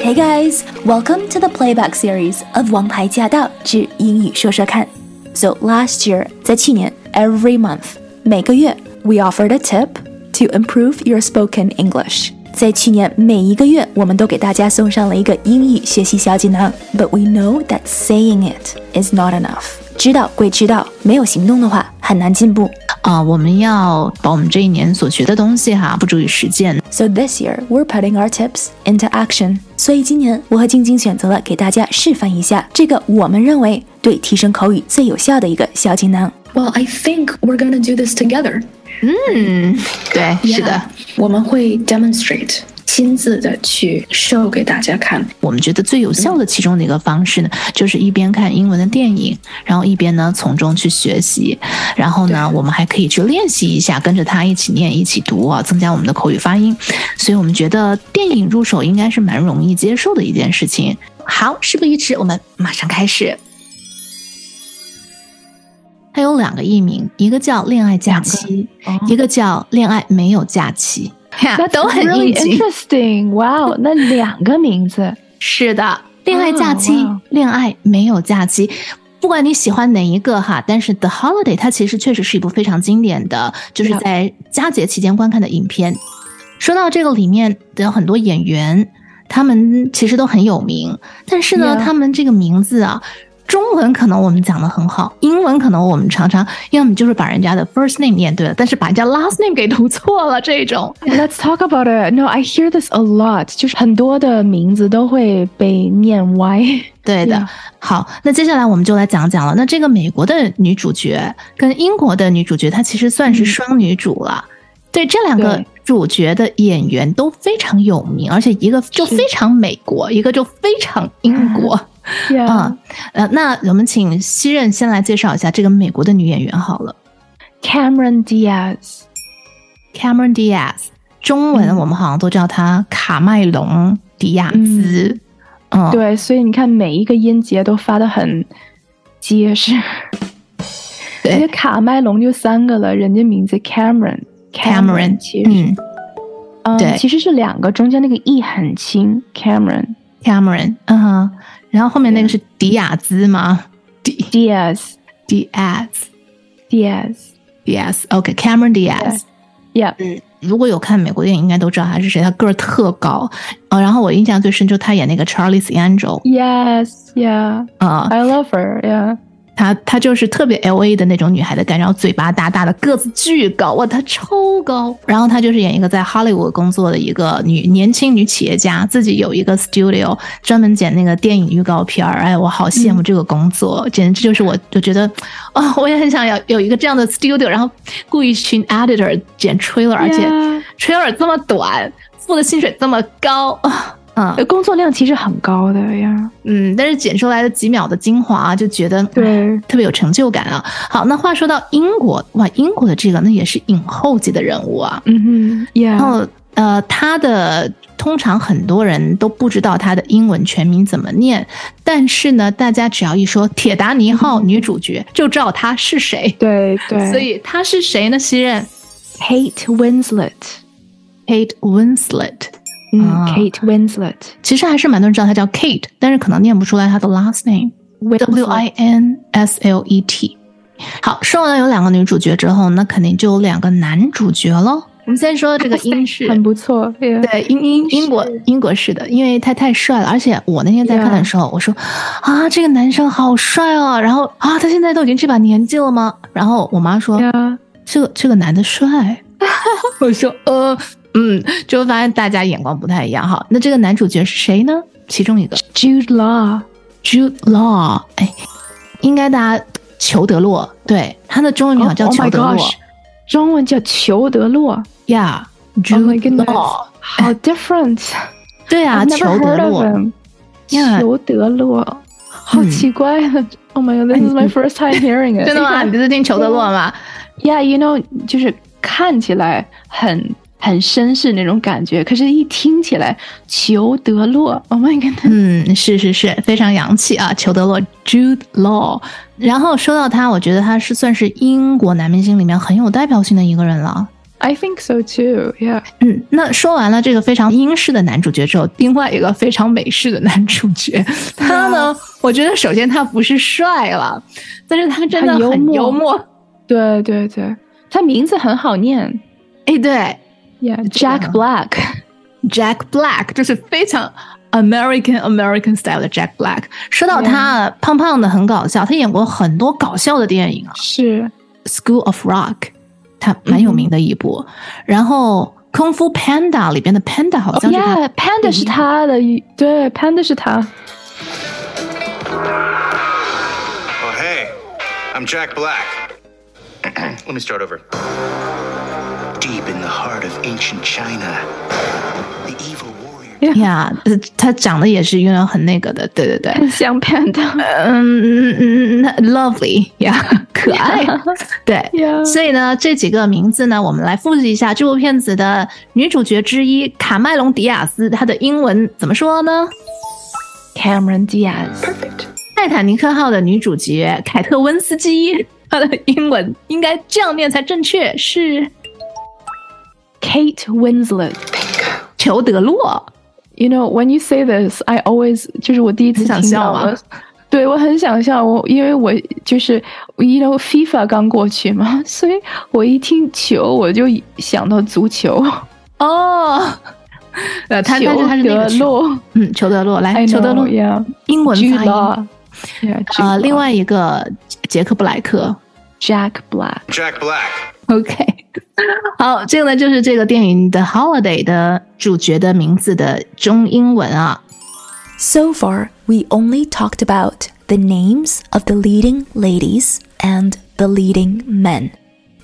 Hey guys, welcome to the playback series of《王牌驾到之英语说说看》。So last year，在去年，every month，每个月，we offered a tip to improve your spoken English。在去年每一个月，我们都给大家送上了一个英语学习小锦囊。But we know that saying it is not enough。知道归知道，没有行动的话，很难进步。啊、我们要把我们这一年所学的东西哈付诸于实践。 So this year we're putting our tips into action。 所以今年我和晶晶选择了给大家示范一下这个我们认为对提升口语最有效的一个小锦囊。Well, I think we're gonna do this together. 嗯，对，是的我们会 demonstrate 亲自的去 show 给大家看。我们觉得最有效的其中的一个方式呢，就是一边看英文的电影，然后一边呢从中去学习，然后呢，我们还可以去练习一下，跟着他一起念、一起读啊，增加我们的口语发音。所以我们觉得电影入手应该是蛮容易接受的一件事情。好，事不宜迟，我们马上开始。它有两个译名，一个叫《恋爱假期》，一个叫《恋爱没有假期》，That's 都很应景。interesting. 哇哦 那两个名字。是的，恋爱假期，恋爱没有假期。不管你喜欢哪一个哈，但是《The Holiday》它其实确实是一部非常经典的，就是在佳节期间观看的影片。说到这个里面的很多演员，他们其实都很有名，但是呢 Yeah 他们这个名字啊，中文可能我们讲的很好，英文可能我们常常要么就是把人家的 first name 念对了，但是把人家 last name 给读错了这种。Let's talk about it. No, I hear this a lot. 就是很多的名字都会被念歪。对的好，那接下来我们就来讲讲了。那这个美国的女主角跟英国的女主角，她其实算是双女主了。对，这两个主角的演员都非常有名，而且一个就非常美国，一个就非常英国。啊，呃，那我们请西任先来介绍一下这个美国的女演员好了 Cameron Diaz.，Cameron Diaz，中文我们好像都叫她卡麦隆迪亚兹。嗯，对，所以你看每一个音节都发的很结实。对卡麦隆就三个了，人家名字 Cameron。Cameron，其实，嗯嗯对其实是两个，中间那个 e 很轻，Cameron，Cameron，嗯哼，然后后面那个是迪亚兹吗？迪 Diaz Diaz Diaz。Diaz，OK，Cameron Diaz。Yeah，嗯如果有看美国电影，应该都知道他是谁。他个儿特高，呃，然后我印象最深就是他演那个 Charlie's Angel，Yes, yeah, 啊、I love her. 她她就是特别 L A 的那种女孩的感觉，然后嘴巴大大的，个子巨高，哇，她超高。然后她就是演一个在 Hollywood 工作的一个女年轻女企业家，自己有一个 studio 专门剪那个电影预告片儿。哎，我好羡慕这个工作，简直就是我就觉得，哦，我也很想要有一个这样的 studio，然后雇一群 editor 剪 trailer，而且 trailer 这么短，付的薪水这么高啊。工作量其实很高的呀。嗯，但是剪出来的几秒的精华、啊，就觉得对特别有成就感啊。好，那话说到英国，哇，英国的这个那也是影后级的人物啊。嗯哼然后呃，他的通常很多人都不知道他的英文全名怎么念，但是呢，大家只要一说铁达尼号女主角，就知道她是谁。对对，所以她是谁呢？西任 Kate Winslet，Kate Winslet，嗯啊，Kate Winslet，其实还是蛮多人知道她叫 Kate，但是可能念不出来她的 last name。W I N S L E T。好，说完了有两个女主角之后，那肯定就有两个男主角喽。我们先说这个英式，很不错对英英英国英国式的，因为他太帅了，而且我那天在看的时候，我说啊，这个男生好帅啊，然后啊，他现在都已经这把年纪了吗？然后我妈说这个这个男的帅，我说呃嗯，就发现大家眼光不太一样哈。那这个男主角是谁呢？其中一个 Jude Law，Jude Law，哎，应该大家裘德洛，对，他的中文名好叫 Oh 裘 my 德洛 gosh，中文叫裘德洛呀 Oh，Jude my goodness，Law，好 different，对啊裘德洛裘德洛，好嗯奇怪的，Oh my God，this is my first time hearing it，真的吗？你这是听裘德洛吗？Yeah，you know，就是看起来很很绅士那种感觉，可是一听起来裘德洛，Oh my god，嗯，是是是，非常洋气啊，裘德洛 Jude Law。然后说到他，我觉得他是算是英国男明星里面很有代表性的一个人了。I think so too. Yeah. 嗯，那说完了这个非常英式的男主角之后，另外一个非常美式的男主角，他呢，我觉得首先他不是帅了，但是他真的很幽默很幽默。对对对，他名字很好念。哎，对 Yeah, Jack Black.，Jack Black 就是非常 American American style 的 Jack Black。说到他胖胖的很搞笑，他演过很多搞笑的电影啊，是《School of Rock》他蛮有名的一部，然后《功夫 Panda》里边的 Panda 好像是他 Yeah, Panda 是他的，对，Panda 是他。Oh, hey, I'm Jack Black. Let me start over. 呀，呃他长得也是因为很那个的，对对对，很像 Panda。嗯嗯嗯嗯，lovely 呀，可爱，对。Yeah 所以呢，这几个名字呢，我们来复习一下这部片子的女主角之一卡麦隆·迪亚斯，她的英文怎么说呢？Cameron Diaz，perfect。泰坦尼克号的女主角凯特温斯基，她的英文应该这样念才正确，是 Kate Winslet。裘德洛。You know, when you say this, I always 就是我第一次想听到了。对，我很想笑，我因为我就是，you know FIFA 刚过去嘛，所以我一听球我就想到足球。哦，呃，他但是他是那个裘，德洛，嗯，裘德洛，来，裘德洛英文发音啊，另外一个杰克布莱克。Jack Black。 Jack Black. OK，好，这个呢就是这个电影《The Holiday》的主角的名字的中英文啊。 So far, we only talked about the names of the leading ladies and the leading men.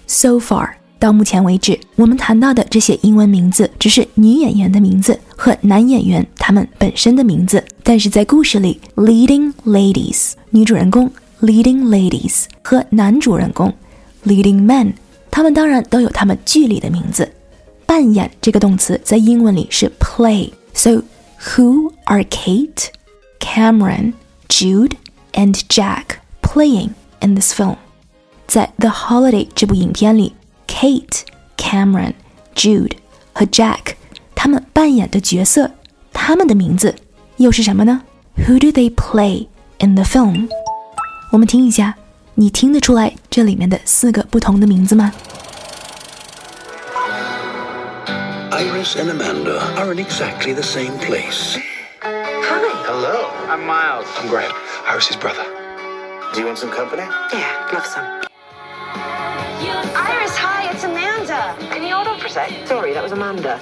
So far, 到目前为止，我们谈到的这些英文名字只是女演员的名字和男演员他们本身的名字，但是在故事里，leading ladies 女主人公 leading ladies 和男主人公 leading men，他们当然都有他们剧里的名字。扮演这个动词在英文里是 play。So who are Kate, Cameron, Jude, and Jack playing in this film？在《The Holiday》这部影片里，Kate、Cameron、Jude 和 Jack 他们扮演的角色，他们的名字又是什么呢？Who do they play in the film？ 我们听一下，你听得出来这里面的四个不同的名字吗？ Iris and Amanda are in exactly the same place. Hello, I'm Miles. I'm Graham, Iris's brother. Do you want some company? Yeah, love some. Iris, hi, it's Amanda. Can you hold on for a sec? Sorry, that was Amanda.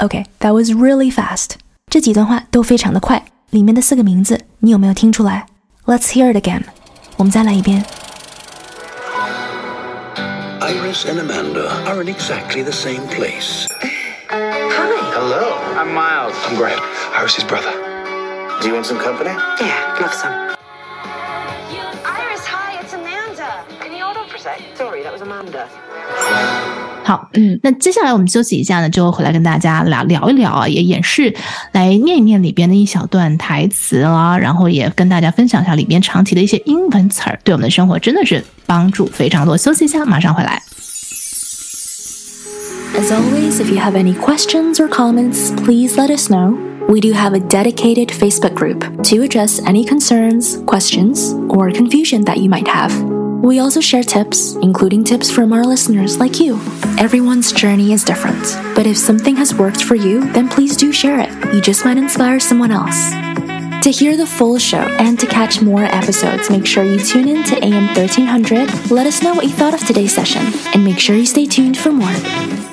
Okay, that was really fast. 这几段话都非常的快，里面的四个名字你有没有听出来 ？Let's hear it again. 我们再来一遍。 Iris and Amanda are in exactly the same place. Hi. Hello, I'm Miles. I'm Graham, Iris's brother. Do you want some company? Yeah, love some. Iris, hi, it's Amanda. Can you hold on for a sec? Sorry, that was Amanda. 好，嗯，那接下来我们休息一下呢，就回来跟大家聊聊一聊啊，也演示来念一念里边的一小段台词啦，然后也跟大家分享一下里边常提的一些英文词儿，对我们的生活真的是帮助非常多。休息一下，马上回来。As always, if you have any questions or comments, please let us know. We do have a dedicated Facebook group to address any concerns, questions, or confusion that you might have. We also share tips, including tips from our listeners like you. Everyone's journey is different, but if something has worked for you, then please do share it. You just might inspire someone else. To hear the full show and to catch more episodes, make sure you tune in to AM 1300. Let us know what you thought of today's session, and make sure you stay tuned for more.